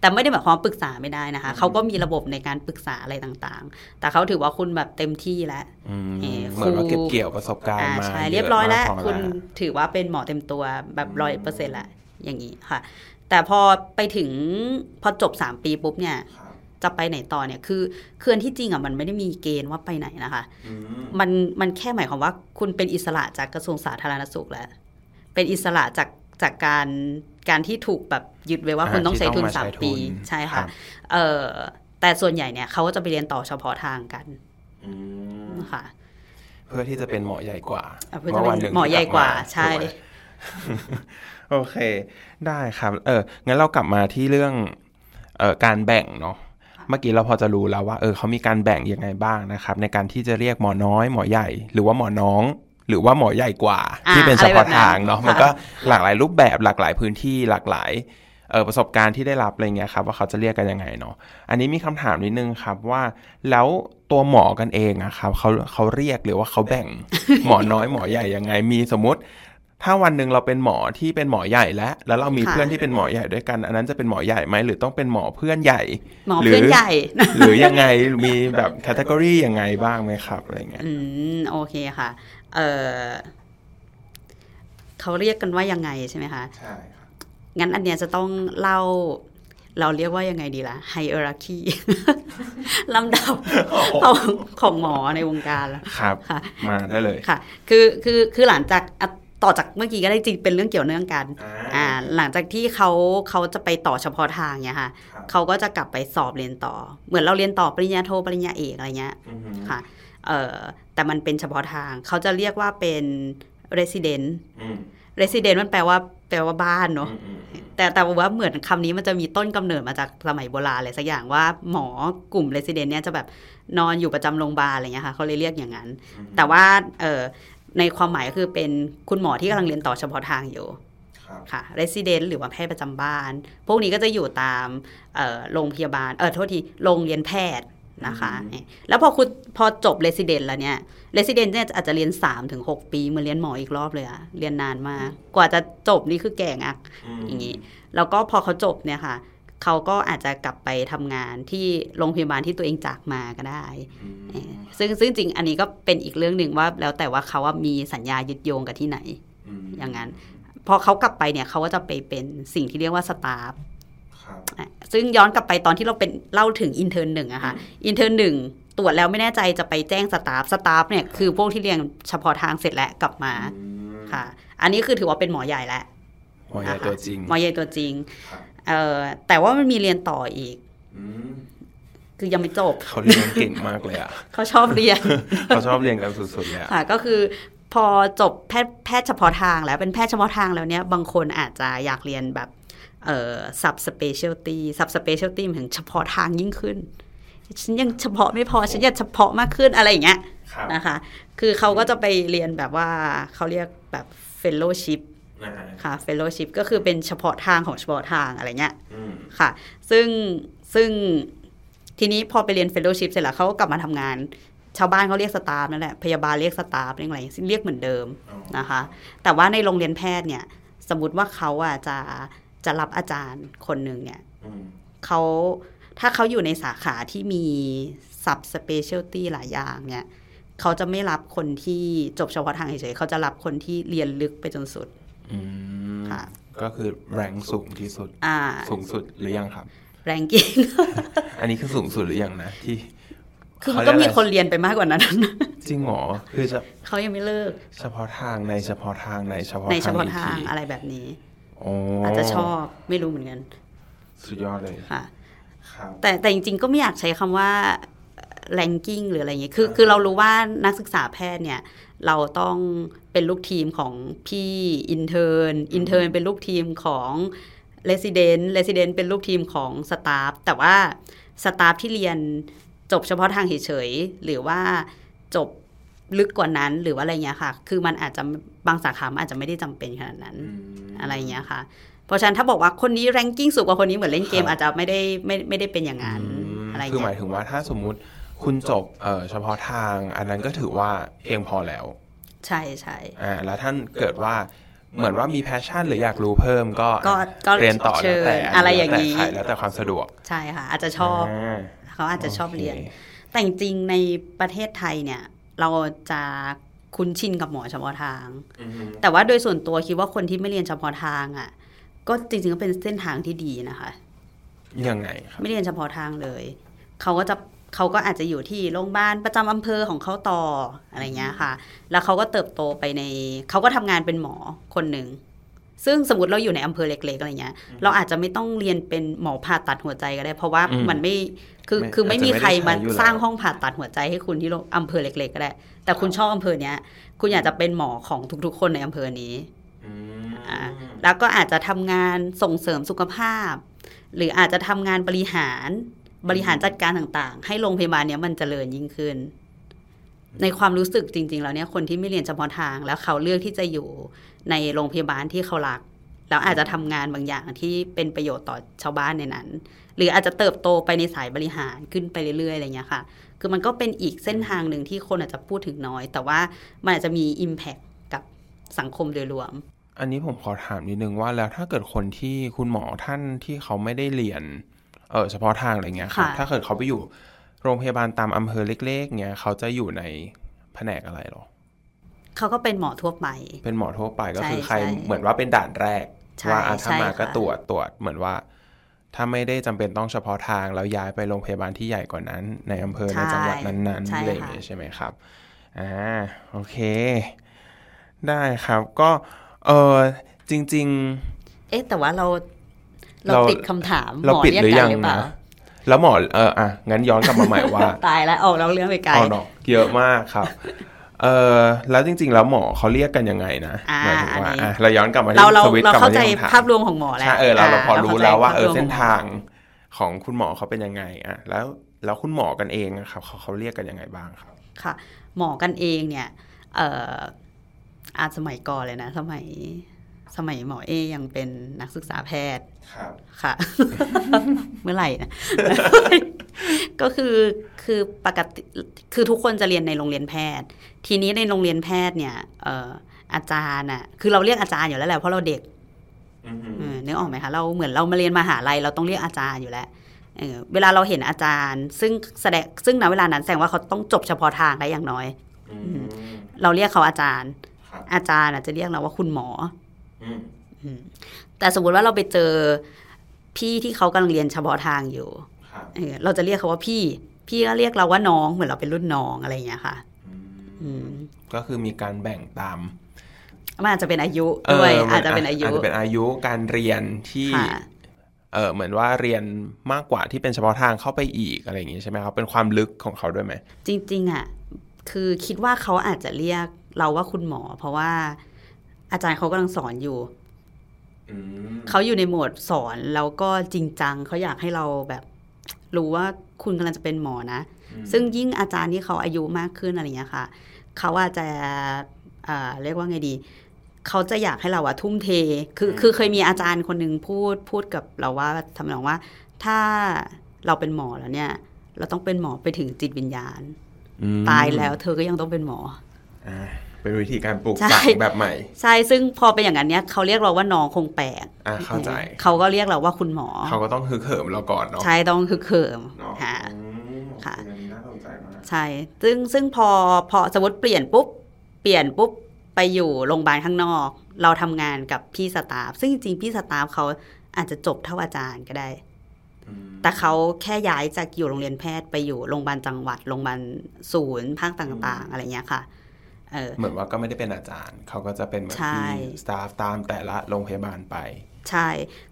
แต่ไม่ได้หมายความว่าปรึกษาไม่ได้นะคะเขาก็มีระบบในการปรึกษาอะไรต่างๆ แต่เขาถือว่าคุณแบบเต็มที่แล้วอืมเอ่อเหมือนว่าครูเก็บเกี่ยวประสบการณ์อ่ามาใช่ะเรียบร้อยแล้วมากพคุณแล้วถือว่าเป็นหมอเต็มตัวแบบร้อยเปอร์เซ็นต์ละอย่างนี้ค่ะ แต่พอไปถึงพอจบสามปีปุ๊บเนี่ยครับ จะไปไหนต่อเนี่ยคือคืออันที่จริงอะมันไม่ได้มีเกณฑ์ว่าไปไหนนะคะอืมมันมันแค่หมายความว่าคุณเป็นอิสระจากกระทรวงสาธารณสุขแล้ว เป็นอิสระจากจากการการที่ถูกแบบยึดไว้ว่าอ่าคุณต้องใช้ทุนที่ต้องมาสามใช้ทุนปีใช่ครัค่ะบเอ่อแต่ส่วนใหญ่เนี่ยเขาก็จะไปเรียนต่อเฉพาะทางกันอืมค่ะ เพื่อที่จะเป็นหมอใหญ่กว่าอะเพื่อจะเป็นว่าวันนึ่งหมอใหญ่กว่าที่ลับมใช่ถูกไหมโอเค ได้ครับ เอองั้นเรากลับมาที่เรื่องเอ่อการแบ่งเนาะ เมื่อกี้เราพอจะรู้แล้วว่าเออเขามีการแบ่งยังไงบ้างนะครับ ในการที่จะเรียกหมอน้อยหมอใหญ่ หรือว่าหมอน้อง หรือว่าหมอใหญ่กว่าอ่าที่เป็นเฉพาะอะไรแบบนั้นทางเนาะค่ะมันก็หลากหลายรูปแบบหลากหลายพื้นที่หลากหลายเออประสบการณ์ที่ได้รับอะไรเงี้ยครับว่าเขาจะเรียกกันยังไงเนาะอันนี้มีคำถามนิดนึงครับว่าแล้วตัวหมอกันเองอะครับเขาเขาเรียกหรือว่าเขาแบ่งหมอน้อยหมอใหญ่ยังไง มีสมมติ ถ้าวันหนึ่งเราเป็นหมอที่เป็นหมอใหญ่แล้ว แล้วเรามีค่ะเพื่อนที่เป็นหมอใหญ่ด้วยกัน อันนั้นจะเป็นหมอใหญ่ไหมหรือต้องเป็นหมอเพื่อนใหญ่ หมอหรืเพื่อนใหญ่ หรือยังไงมีแบบแคตตากรียังไงบ้างไหมครับอะไรเงี้ยอืมโอเคค่ะ เออเขาเรียกกันว่ายังไงใช่ไหมคะใช่งั้นอันเนี้ยจะต้องเล่าเราเรียกว่ายังไงดีล่ะไฮเออร์คีลำดับของของหมอในวงการละครับค่ะมาได้เลยค่ะ คือคือคือหลังจากอะ ต่อจากเมื่อกี้ก็ได้จริงเป็นเรื่องเกี่ยวเนื่องกันอ่าหลังจากที่เขาเขาจะไปต่อเฉพาะทางเนี่ยค่ะครับเขาก็จะกลับไปสอบเรียนต่อ เหมือนเราเรียนต่อปริญญาโทปริญญาเอกอะไรเงี้ยอือฮึค่ะเอ่อแต่มันเป็นเฉพาะทางเขาจะเรียกว่าเป็น resident อืม resident มันแปลว่าแปลว่าบ้านเนาะอืมอืมแต่แต่ว่าเหมือนคำนี้มันจะมีต้นกำเนิดมาจากสมัยโบราณอะไรสักอย่างว่าหมอกลุ่ม resident เนี่ยจะแบบนอนอยู่ประจำโรงพยาบาลอะไรเงี้ยค่ะเขาเลยเรียกอย่างนั้น แต่ว่าเอ่อ ในความหมายก็คือเป็นคุณหมอที่กำลังเรียนต่อเฉพาะทางอยู่ครับค่ะ resident หรือว่าแพทย์ประจำบ้าน พวกนี้ก็จะอยู่ตามเอ่อโรงพยาบาล เออโทษที โรงเรียนแพทย์นะคะ แล้วพอคุณพอจบ resident แล้วเนี่ย resident เนี่ยอาจจะเรียน3-6ปีเหมือนเรียนหมออีกรอบเลยอะเรียนนานมาก กว่าจะจบนี่คือแก่งักอย่างนี้ แล้วก็พอเขาจบเนี่ยค่ะ เขาก็อาจจะกลับไปทำงานที่โรงพยาบาลที่ตัวเองจากมาก็ได้เออซึ่งซึ่งจริงอันนี้ก็เป็นอีกเรื่องหนึ่งว่าแล้วแต่ว่าเขาว่ามีสัญญายึดโยงกับที่ไหน อย่างนั้น พอเขากลับไปเนี่ยเขาก็จะไปเป็นสิ่งที่เรียกว่า staff ครับอะซึ่งย้อนกลับไปตอนที่เราเป็นเล่าถึง intern หนึ่งอะค่ะ intern หนึ่งตรวจแล้วไม่แน่ใจจะไปแจ้ง staff staff เนี่ยคือพวกที่เรียนเฉพาะทางเสร็จแล้วกลับมาค่ะ อันนี้คือถือว่าเป็นหมอใหญ่แล้วหมอใหญ่ตัวจริงหมอใหญ่ตัวจริงครับ เออแต่ว่ามันมีเรียนต่ออีกคือยังไม่จบ เขาเรียนเก่งมากเลยอะ เขาชอบเรียน เขาชอบเรียนกันสุดๆเลยอะค่ะ ก็คือพอจบแพทย์แพทย์เฉพาะทางแล้วเป็นแพทย์เฉพาะทางแล้วเนี้ยบางคนอาจจะอยากเรียนแบบเอ่อ sub specialty sub specialty หมายถึงเฉพาะทางยิ่งขึ้น ฉันยังเฉพาะไม่พอ ฉันอยากเฉพาะมากขึ้นอะไรอย่างเงี้ยครับนะคะ คือเขาก็จะไปเรียนแบบว่าเขาเรียกแบบ fellowship นะฮะค่ะ fellowship ก็คือเป็นเฉพาะทางของเฉพาะทางอะไรเงี้ยอืมค่ะ ซึ่งซึ่งทีนี้พอไปเรียนเฟลโลชิพเสร็จแล้วเขาก็กลับมาทำงาน ชาวบ้านเขาเรียกสตาฟนั่นแหละ พยาบาลเรียกสตาฟเรียกอะไรซึ่งเรียกเหมือนเดิมนะคะ แต่ว่าในโรงเรียนแพทย์เนี่ย สมมติว่าเขาอะจะจะรับอาจารย์คนหนึ่งเนี่ยอืมเขาถ้าเขาอยู่ในสาขาที่มี sub specialty หลายอย่างเนี่ยเขาจะไม่รับคนที่จบเฉพาะทางเฉยๆเขาจะรับคนที่เรียนลึกไปจนสุดอืม ค่ะ ก็คือแรงสูงที่สุด อ่า สูงสุดหรือยังครับ ranking อันนี้คือสูงสุดหรือยังนะที่ คือมันก็มีคนเรียนไปมากกว่านั้น จริงเหรอคือจะเขายังไม่เลิก เฉพาะทางในเฉพาะทางในเฉพาะในเฉพาะอีกทางทีอะไรแบบนี้โอ้อาจจะชอบไม่รู้เหมือนกัน สุดยอดเลยค่ะครับแต่แต่จริงๆก็ไม่อยากใช้คำว่า ranking หรืออะไรอย่างเงี้ย คือคือเรารู้ว่านักศึกษาแพทย์เนี่ย เราต้องเป็นลูกทีมของพี่ intern intern เป็นลูกทีมของ resident resident เป็นลูกทีมของสตาฟแต่ว่าสตาฟที่เรียนจบเฉพาะทางเฉยๆหรือว่าจบลึกกว่านั้นหรือว่าอะไรเงี้ยค่ะ คือมันอาจจะบางสาขามันอาจจะไม่ได้จำเป็นขนาดนั้นอะไรอย่างเงี้ยค่ะ เพราะฉะนั้นถ้าบอกว่าคนนี้แรงกิ้งสูงกว่าคนนี้เหมือนเล่นเกมครับอาจจะไม่ได้ไม่ไม่ได้เป็นอย่างนั้นมอะไรคือหเงี้มายยถึงว่าถ้าสมมุติ คุณจบเอ่อเฉพาะทางอันนั้นก็ถือว่าเพียงพอแล้ว ใช่ใช่อ่าแล้วถ้าเกิดว่าเหมือนว่ามี passion หรืออยากรู้เพิ่มก็ก็ก็เรียนต่อเชิแล้วญแต่อะไรอย่างนี้นี้แล้วแต่ความสะดวก ใช่ค่ะ อาจจะชอบเขาอาจจะชอบเรียนโคแต่จริงๆในประเทศไทยเนี่ย เราจะคุ้นชินกับหมอเฉพาะทางอือฮึแต่ว่าโดยส่วนตัวคิดว่าคนที่ไม่เรียนเฉพาะทางอะ ก็จริงๆก็เป็นเส้นทางที่ดีนะคะ ยังไงครับไม่เรียนเฉพาะทางเลย เขาก็จะ เขาก็อาจจะอยู่ที่โรงพยาบาลประจำอำเภอของเขาต่ออะไรเงี้ยค่ะ แล้วเขาก็เติบโตไปในเขาก็ทำงานเป็นหมอคนหนึ่งซึ่งสมมติเราอยู่ในอำเภอเล็กๆอะไรเงี้ย เราอาจจะไม่ต้องเรียนเป็นหมอผ่าตัดหัวใจก็ได้ เพราะว่าอืมมันไม่คือไม่คือไม่มีใครมาอาจจะไม่ได้ใช้อยู่แล้วสร้างห้องผ่าตัดหัวใจให้คุณที่โรงอำเภอเล็ก ๆ ก็ได้ แต่คุณชอบอำเภอเนี้ย คุณอยากจะเป็นหมอของทุกๆ คนในอำเภอนี้อืมอ่าแล้วก็อาจจะทำงานส่งเสริมสุขภาพ หรืออาจจะทำงานบริหาร บริหารจัดการต่างๆ ให้โรงพยาบาลเนี้ยมันเจริญยิ่งขึ้น ในความรู้สึกจริง ๆ แล้วเนี่ยคนที่ไม่เรียนเฉพาะทาง แล้วเขาเลือกที่จะอยู่ในโรงพยาบาลที่เขารักแล้วอาจจะทำงานบางอย่างที่เป็นประโยชน์ต่อชาวบ้านในนั้น หรืออาจจะเติบโตไปในสายบริหารขึ้นไปเรื่อยๆอะไรเงี้ยค่ะ คือมันก็เป็นอีกเส้นทางหนึ่งที่คนอาจจะพูดถึงน้อย แต่ว่ามันอาจจะมี Impact กับสังคมโดยรวม อันนี้ผมขอถามนิดนึงว่าแล้วถ้าเกิดคนที่คุณหมอท่านที่เขาไม่ได้เรียน เออเฉพาะทางอะไรเงี้ยครับค่ะ ถ้าเกิดเขาไปอยู่โรงพยาบาลตามอำเภอเล็กๆเงี้ยเขาจะอยู่ในแผนกอะไรหรอเขาก็เป็นหมอทั่วไป เป็นหมอทั่วไปก็ใช่คือใครใช่เหมือนว่าเป็นด่านแรกใช่ว่าอะถ้าใช่มาก็ค่ะตรวจตรวจเหมือนว่า ถ้าไม่ได้จำเป็นต้องเฉพาะทางแล้วย้ายไปโรงพยาบาลที่ใหญ่กว่านั้น ในอำเภอในจังหวัดนั้นๆใช่อะไรอย่างค่ะเงี้ยใช่ไหมครับอ่าโอเค ได้ครับก็เออจริงเอ๊ะแต่ว่าเรา เราเราติดคำถามเราหมอปิดเรียกหรือกัยันงหรือเปล่านะๆแล้วหมอเอออะงั้นย้อนกลับมาใหม่ว่า ตายแล้วออกเราเรื่องไปไกลอ๋อเนาะเยอะมากครับเออแล้วจริง ๆ แล้วหมอเขาเรียกกันยังไงนะอ่าหมายถึงว่าอันนี้อะเราย้อนกลับมาที่เราเราสวิตช์เรากลับเข้ามาใจที่คำถามภาพรวมของหมอแล้วใช่เออเราเราพอรู้แล้วว่าเออข้ใจเส้นภพรวมทางของคุณหมอเขาเป็นยังไงอะแล้วแล้วคุณหมอกันเองอะครับเขาเขาเรียกกันยังไงบ้างครับ ค่ะ หมอกันเองเนี่ย เอ่ออาจสมัยก่อนเลยนะ สมัย สมัยหมอเอยังเป็นนักศึกษาแพทย์ครับค่ะ เมื่อไหร่นะ ก็คือคือปกติคือทุกคนจะเรียนในโรงเรียนแพทย์ ทีนี้ในโรงเรียนแพทย์เนี่ยเอ่ออาจารย์อะคือเราเรียกอาจารย์อยู่แล้วแหละเพราะเราเด็กเออนึกออกไหมคะเราเหมือนเรามาเรียนมหาลัยเราต้องเรียกอาจารย์อยู่แล้วเออเวลาเราเห็นอาจารย์ ซึ่งแสดงซึ่งณเวลานั้นแสดงว่าเขาต้องจบเฉพาะทางได้อย่างน้อยเราเรียกเขาอาจารย์ครับอาจารย์อาจจะเรียกเราว่าคุณหมออืม แต่สมมุติว่าเราไปเจอพี่ที่เขากำลังเรียนเฉพาะทางอยู่ครับเออเราจะเรียกเขาว่าพี่ พี่ก็เรียกเราว่าน้องเหมือนเราเป็นรุ่นน้องอะไรอย่างเงี้ยค่ะอืมก็คือมีการแบ่งตามมันอาจจะเป็นอายุด้วยมัอาจจะเป็นอายุอาจจะเป็นอายุการเรียนที่ค่ะเเออเหมือนว่าเรียนมากกว่าที่เป็นเฉพาะทางเข้าไปอีกอะไรอย่างงี้ใช่ไหมครับเป็นความลึกของเขาด้วยไหมจริง ๆอะคือคิดว่าเขาอาจจะเรียกเราว่าคุณหมอ เพราะว่า อาจารย์เขากำลังสอนอยู่เขาอยู่ในโหมดสอนแล้วก็จริงจังเขาอยากให้เราแบบรู้ว่าคุณกำลังจะเป็นหมอนะ ซึ่งยิ่งอาจารย์ที่เขาอายุมากขึ้นอะไรเงี้ยค่ะ เขาอาจจะเอ่อเรียกว่าไงดี เขาจะอยากให้เราอะทุ่มเท คือคือเคยมีอาจารย์คนหนึ่งพูดพูดกับเราว่าทำนองว่า ถ้าเราเป็นหมอแล้วเนี่ย เราต้องเป็นหมอไปถึงจิตวิญญาณอืมตายแล้วเธอก็ยังต้องเป็นหมออ่า เป็นวิธีการปลูกใช่ฝังแบบใหม่ ใช่ ซึ่งพอเป็นอย่างนั้นเนี่ยเขาเรียกเราว่าน้องคงแปลกอ่าเข้าใจ เขาก็เรียกเราว่าคุณหมอ เขาก็ต้องฮึกเหิมเราก่อนเนาะ ใช่ ต้องคือเขิมเนาะค่ะอืมค่ะอันนี้น่าสนใจมากใช่ ซึ่งซึ่งพอพอสมมติเปลี่ยนปุ๊บ เปลี่ยนปุ๊บไปอยู่โรงพยาบาลข้างนอก เราทำงานกับพี่สตาฟ ซึ่งจริงๆพี่สตาฟเขาอาจจะจบเท่าอาจารย์ก็ได้อืมแต่เขาแค่ย้ายจากอยู่โรงเรียนแพทย์ไปอยู่โรงพยาบาลจังหวัด โรงพยาบาลศูนย์ภาคต่าง ๆ อะไรเงี้ยค่ะ เออเหมือนว่าก็ไม่ได้เป็นอาจารย์ เขาก็จะเป็นเหมือนใช่ที่สตาฟตามแต่ละโรงพยาบาลไป ใช่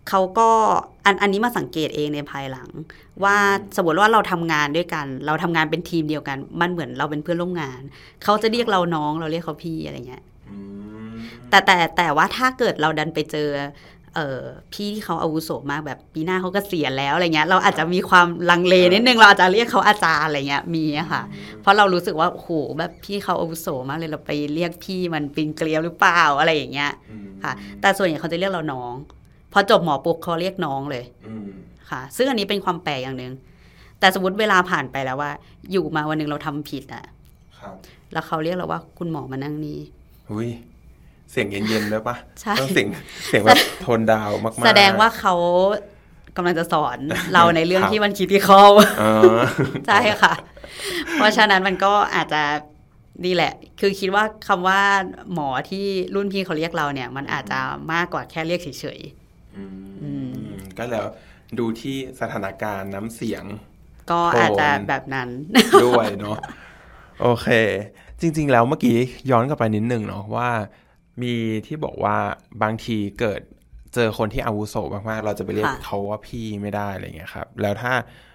เขาก็อันอันนี้มาสังเกตเองในภายหลัง ว่าสมมติว่าเราทำงานด้วยกัน เราทำงานเป็นทีมเดียวกัน มันเหมือนเราเป็นเพื่อนร่วมงาน เขาจะเรียกเราน้องเราเรียกเขาพี่อะไรเงี้ยอืมแต่แต่แต่ว่าถ้าเกิดเราดันไปเจอ เออพี่ที่เขาอาวุโสมากแบบปีหน้าเขาก็เสียณแล้วอะไรเงี้ย เราอาจจะมีความลังเลนิดนึงเราอาจจะเรียกเขาอาจารย์อะไรเงี้ยมีอะค่ะ เพราะเรารู้สึกว่าโอ้โหแบบพี่เขาอาวุโสมากเลยเราไปเรียกพี่มันปีนเกลียวหรือเปล่าอะไรอย่างเงี้ยอืมค่ะ แต่ส่วนใหญ่เขาจะเรียกเราน้องพอจบหมอปุ๊บเขาเรียกน้องเลยอืมค่ะ ซึ่งอันนี้เป็นความแปลกอย่างหนึ่งแต่สมมติเวลาผ่านไปแล้วว่า อยู่มาวันหนึ่งเราทำผิดอะครับแล้วเขาเรียกเราว่าคุณหมอมานั่งนี่หุย เสียงเย็นๆด้วยปะใช่ต้องเสียงเสียงแบบโทนดาวมากๆ แสดงว่าเขากำลังจะสอนเราในเรื่องครับที่มันคิดที่เขาเออใช่ค่ะ เพราะฉะนั้นมันก็อาจจะนี่แหละ คือคิดว่าคำว่าหมอที่รุ่นพี่เขาเรียกเราเนี่ย มันอาจจะมากกว่าแค่เรียกเฉยอืมอืมก็แล้วดูที่สถานการณ์น้ำเสียงๆก็อาจจะแบบนั้นด้วยเนาะโอเค จริง ๆ แล้วเมื่อกี้ย้อนกลับไปนิดนึงเนาะว่า มีที่บอกว่าบางทีเกิดเจอคนที่อาวุโสมากๆ เราจะไปเรียกค่ะเขาว่าพี่ไม่ได้อะไรเงี้ยครับ แล้วถ้า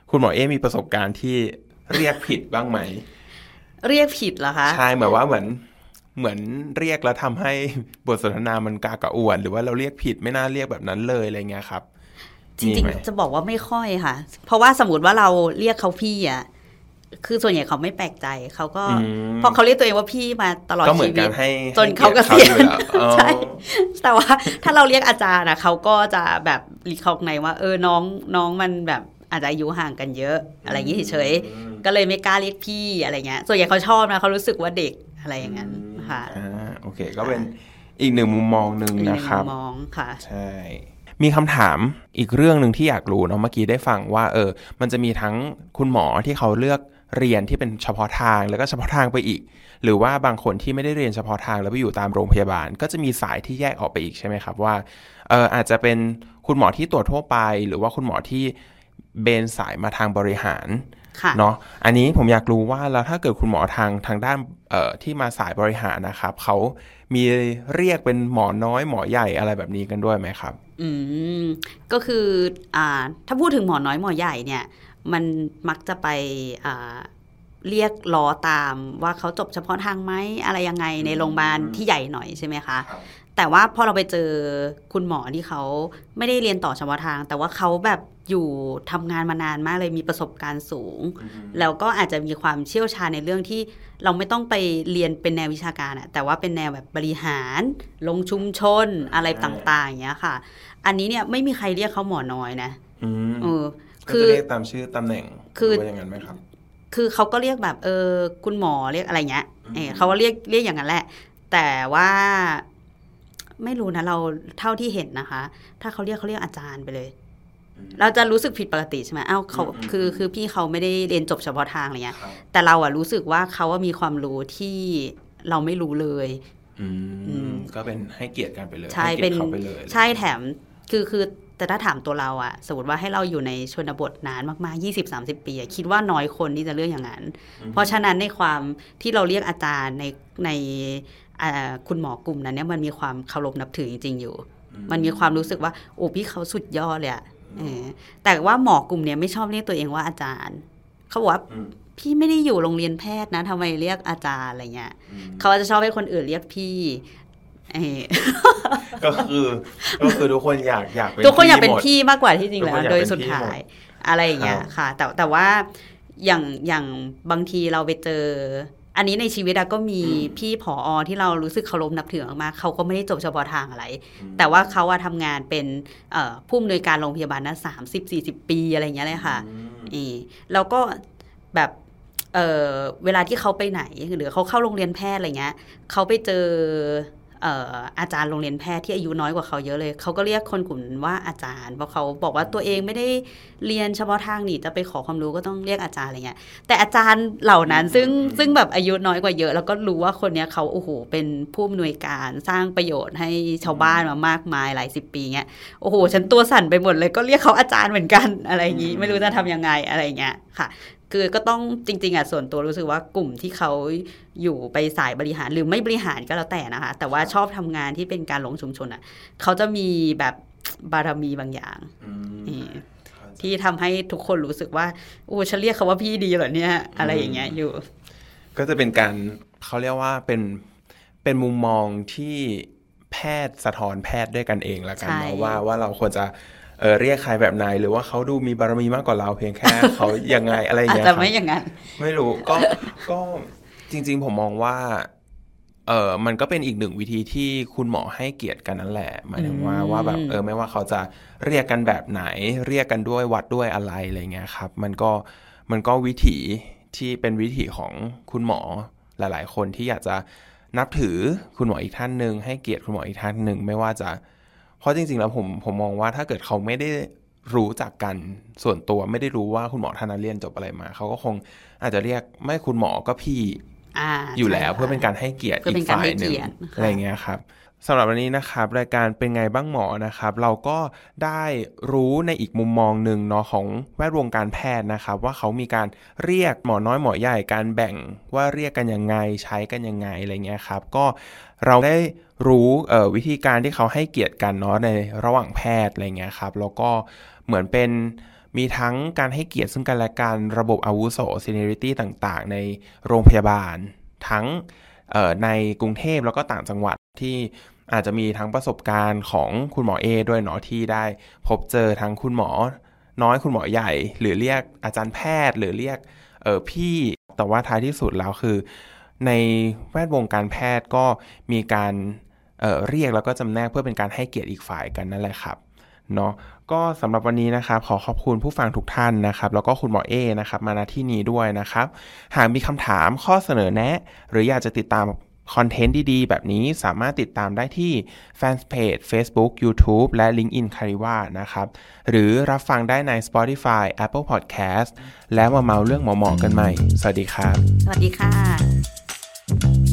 คุณหมอเอมีประสบการณ์ที่เรียกผิดบ้างไหม เรียกผิดเหรอคะ ใช่เหมือนว่าเหมือนเหมือนเรียกแล้วทำให้บทสนทนามันกากระอ่วน หรือว่าเราเรียกผิดไม่น่าเรียกแบบนั้นเลยอะไรเงี้ยครับ จริงมีไหมๆจะบอกว่าไม่ค่อยค่ะ เพราะว่าสมมติว่าเราเรียกเขาพี่อะ คือส่วนใหญ่เขาไม่แปลกใจเขาก็อืมเพราะเขาเรียกตัวเองว่าพี่มาตลอดก็เหมือชีนวิกัตนให้จนเขาเกให้ษีกียรณติเขาอยู่แล้วอ๋อใช่แต่ว่าถ้าเราเรียกอาจารย์นะเขาก็จะแบบรีคอกในว่า เออน้องน้องมันแบบอาจจะอายุห่างกันเยอะ อะไรอย่างนี้เฉยๆก็เลยไม่กล้าเรียกพี่อะไรเงี้ยส่วนใหญ่เขาชอบนะเขารู้สึกว่าเด็กอะไรอย่างนั้นค่ะอ่าโอเค ก็เป็นอีกหนึ่งมุมมองหนึ่งอีกหนึ่นะงครับมุมมองค่ะ ใช่ มีคำถามอีกเรื่องหนึ่งที่อยากรู้เนาะเมื่อกี้ได้ฟังว่าเออ มันจะมีทั้งคุณหมอที่เขาเลือกเรียนที่เป็นเฉพาะทางแล้วก็เฉพาะทางไปอีก หรือว่าบางคนที่ไม่ได้เรียนเฉพาะทางแล้วไปอยู่ตามโรงพยาบาล ก็จะมีสายที่แยกออกไปอีกใช่ไหมครับว่าเอออาจจะเป็นคุณหมอที่ตรวจทั่วไป หรือว่าคุณหมอที่เบนสายมาทางบริหาร เนาะอันนี้ผมอยากรู้ว่าแล้วถ้าเกิดคุณหมอทางทางด้านเอ่อที่มาสายบริหารนะครับเขามีเรียกเป็นหมอน้อยหมอใหญ่อะไรแบบนี้กันด้วยไหมครับ อืมก็คืออ่าถ้าพูดถึงหมอน้อยหมอใหญ่เนี่ย มันมักจะไปอ่าเรียกล้อตามว่าเขาจบเฉพาะทางไหมอะไรยังไงในโรงพยาบาลที่ใหญ่หน่อยใช่ไหมคะ แต่ว่าพอเราไปเจอคุณหมอที่เขาไม่ได้เรียนต่อเฉพาะทาง แต่ว่าเขาแบบ อยู่ทำงานมานานมากเลยมีประสบการณ์สูง แล้วก็อาจจะมีความเชี่ยวชาญในเรื่องที่เราไม่ต้องไปเรียนเป็นแนววิชาการอะแต่ว่าเป็นแนวแบบบริหาร ลงชุมชนอะไรต่างๆอย่างเงี้ยค่ะ อันนี้เนี่ยไม่มีใครเรียกเขาหมอน้อยนะอืมเออก็คือจะเรียกตามชื่อตำแหน่งคือหรืว่าอย่างนั้นไหมครับ คือเขาก็เรียกแบบเออคุณหมอเรียกอะไรเงี้ยเออเขาก็เรียกเรียกอย่างนั้นแหละ แต่ว่าไม่รู้นะเราเท่าที่เห็นนะคะ ถ้าเขาเรียกเขาเรียกอาจารย์ไปเลย เราจะรู้สึกผิดปกติใช่ไหมอ้าวเขาอืมอืมคือคือพี่เขาไม่ได้เรียนจบเฉพาะทางอะไรเงี้ยครับแต่เราอะรู้สึกว่าเขาว่ามีความรู้ที่เราไม่รู้เลยอือืมมก็เป็นให้เกียรติกันไปเลยใช่ให้เกีเป็ยรนติเขาไปเลยใช่แถมคือคือแต่ถ้าถามตัวเราอะสมมติว่าให้เราอยู่ในชนบทนานมากๆ 20-30 ปีอะคิดว่าน้อยคนที่จะเลือกอย่างนั้น เพราะฉะนั้นในความที่เราเรียกอาจารย์ในในอ่าคุณหมอกลุ่มนั้นเนี่ยมันมีความเคารพนับถือจริง ๆ อยู่ มันมีความรู้สึกว่าโอ้พี่เขาสุดยอดเลยอะเออ แต่ว่าหมอกลุ่มเนี้ยไม่ชอบเรียกตัวเองว่าอาจารย์ เขาบอกว่าอืมพี่ไม่ได้อยู่โรงเรียนแพทย์นะทำไมเรียกอาจารย์อะไรเงี้ยเขาจะชอบให้คนอื่นเรียกพี่เออก็คือก็คือทุกคนอยากอยากเป็นทุกคนอยากเป็นหมดพี่มากกว่าที่จริงแล้ทุกวคนอยากโดยเป็นสุดพี่ท้ายหมอะไรอย่างเงี้ยครับค่ะ แต่แต่ว่าอย่างอย่างบางทีเราไปเจอ อันนี้ในชีวิตอะก็มีพี่ผออที่เรารู้สึกเคารพนับถือมากๆเขาก็ไม่ได้จบเฉพาะทางอะไร แต่ว่าเขาอะทำงานเป็นเอ่อผู้อำนวยการโรงพยาบาลนะสามสิบสี่สิบปีอะไรอย่างเงี้ยเลยค่ะเออแล้วก็แบบเออเวลาที่เขาไปไหน หรือเขาเข้าโรงเรียนแพทย์อะไรเงี้ยเขาไปเจอเอ่ออาจารย์โรงเรียนแพทย์ที่อายุน้อยกว่าเขาเยอะเลย เขาก็เรียกคนกลุ่มนั้นว่าอาจารย์ เพราะเขาบอกว่าตัวเองไม่ได้เรียนเฉพาะทางนี่จะไปขอความรู้ก็ต้องเรียกอาจารย์อะไรเงี้ย แต่อาจารย์เหล่านั้นซึ่งซึ่งแบบอายุน้อยกว่าเยอะ แล้วก็รู้ว่าคนเนี้ยเขาโอ้โหเป็นผู้อำนวยการสร้างประโยชน์ให้ชาวบ้านมามากมายหลายสิบปีเงี้ย โอ้โหฉันตัวสั่นไปหมดเลยก็เรียกเขาอาจารย์เหมือนกันอะไรอย่างนี้ ไม่รู้จะทำยังไงอะไรอย่างเงี้ยค่ะ คือก็ต้องจริง ๆอะส่วนตัวรู้สึกว่ากลุ่มที่เขาอยู่ไปสายบริหารหรือไม่บริหารก็แล้วแต่นะคะ แต่ว่าชอบทำงานที่เป็นการลงชุมชนอะเขาจะมีแบบบารมีบางอย่างอืมเออที่ทำให้ทุกคนรู้สึกว่าโอ้ฉันเรียกเขาว่าพี่ดีเหรอเนี่ย อะไรอย่างเงี้ยอยู่ ก็จะเป็นการเขาเรียกว่าเป็นเป็นมุมมองที่แพทย์สะท้อนแพทย์ด้วยกันเองละกันใช่เนาะว่าว่าเราควรจะ เออเรียกใครแบบไหนหรือว่าเขาดูมีบารมีมากกว่าเราเพียงแค่เขายังไงอะไรอย่างอาจเงี้ยจะครับไม่อย่างนั้น ไม่รู้ก็ก็จริง ๆ ผมมองว่าเออมันก็เป็นอีกหนึ่งวิธีที่คุณหมอให้เกียรติกันนั่นแหละหมายถึงว่าอืมว่าแบบเออไม่ว่าเขาจะเรียกกันแบบไหน เรียกกันด้วยวัดด้วยอะไรอะไรเงี้ยครับ มันก็มันก็วิถีที่เป็นวิถีของคุณหมอหลาย ๆ คนที่อยากจะนับถือคุณหมออีกท่านหนึ่งให้เกียรติคุณหมออีกท่านหนึ่งไม่ว่าจะ เพราะจริงๆแล้วผมผมมองว่าถ้าเกิดเขาไม่ได้รู้จักกันส่วนตัวไม่ได้รู้ว่าคุณหมอท่านนั้นเรียนจบอะไรมา เขาก็คงอาจจะเรียกไม่คุณหมอก็พี่อ่าอยู่แล้วใช่เพื่อเป็นการให้เกียรติเพื่ออีเป็นกการฝ่ายให้หนึ่งเกียรติค่ะอะไรเงี้ยครับ สำหรับวันนี้นะครับรายการเป็นไงบ้างหมอนะครับ เราก็ได้รู้ในอีกมุมมองหนึ่งเนาะของแวดวงการแพทย์นะครับ ว่าเขามีการเรียกหมอน้อยหมอใหญ่การแบ่งว่าเรียกกันยังไงใช้กันยังไงอะไรเงี้ยครับก็เราได้รู้วิธีการที่เขาให้เกียรติกันเนาะในระหว่างแพทย์อะไรเงี้ยครับแล้วก็เหมือนเป็นมีทั้งการให้เกียรติซึ่งกันและกันระบบอาวุโส seniority ต่าง ๆ ในโรงพยาบาลทั้ง ในกรุงเทพแล้วก็ต่างจังหวัดที่อาจจะมีทั้งประสบการณ์ของคุณหมอเอด้วยเนาะที่ได้พบเจอทั้งคุณหมอน้อยคุณหมอใหญ่ หรือเรียกอาจารย์แพทย์ หรือเรียกเออพี่แต่ว่าท้ายที่สุดแล้วคือ ในแวดวงการแพทย์ก็มีการเเรียกแล้วก็จำแนกเพื่อเป็นการให้เกียรติอีกฝ่ายกันนั่นแหละครับ เนาะก็สำหรับวันนี้นะครับขอขอบคุณผู้ฟังทุกท่านนะครับ แล้วก็คุณหมอเอนะครับมาณที่นี้ด้วยนะครับ หากมีคำถามข้อเสนอแนะ หรืออยากจะติดตามคอนเทนต์ดีๆ แบบนี้สามารถติดตามได้ที่แฟนเพจ Facebook YouTube และ LinkedIn c a r i v a นะครับ หรือรับฟังได้ใน Spotify Apple Podcast แล้วมาเมาเรื่องหมอๆกันใหม่ สวัสดีครับ สวัสดีค่ะ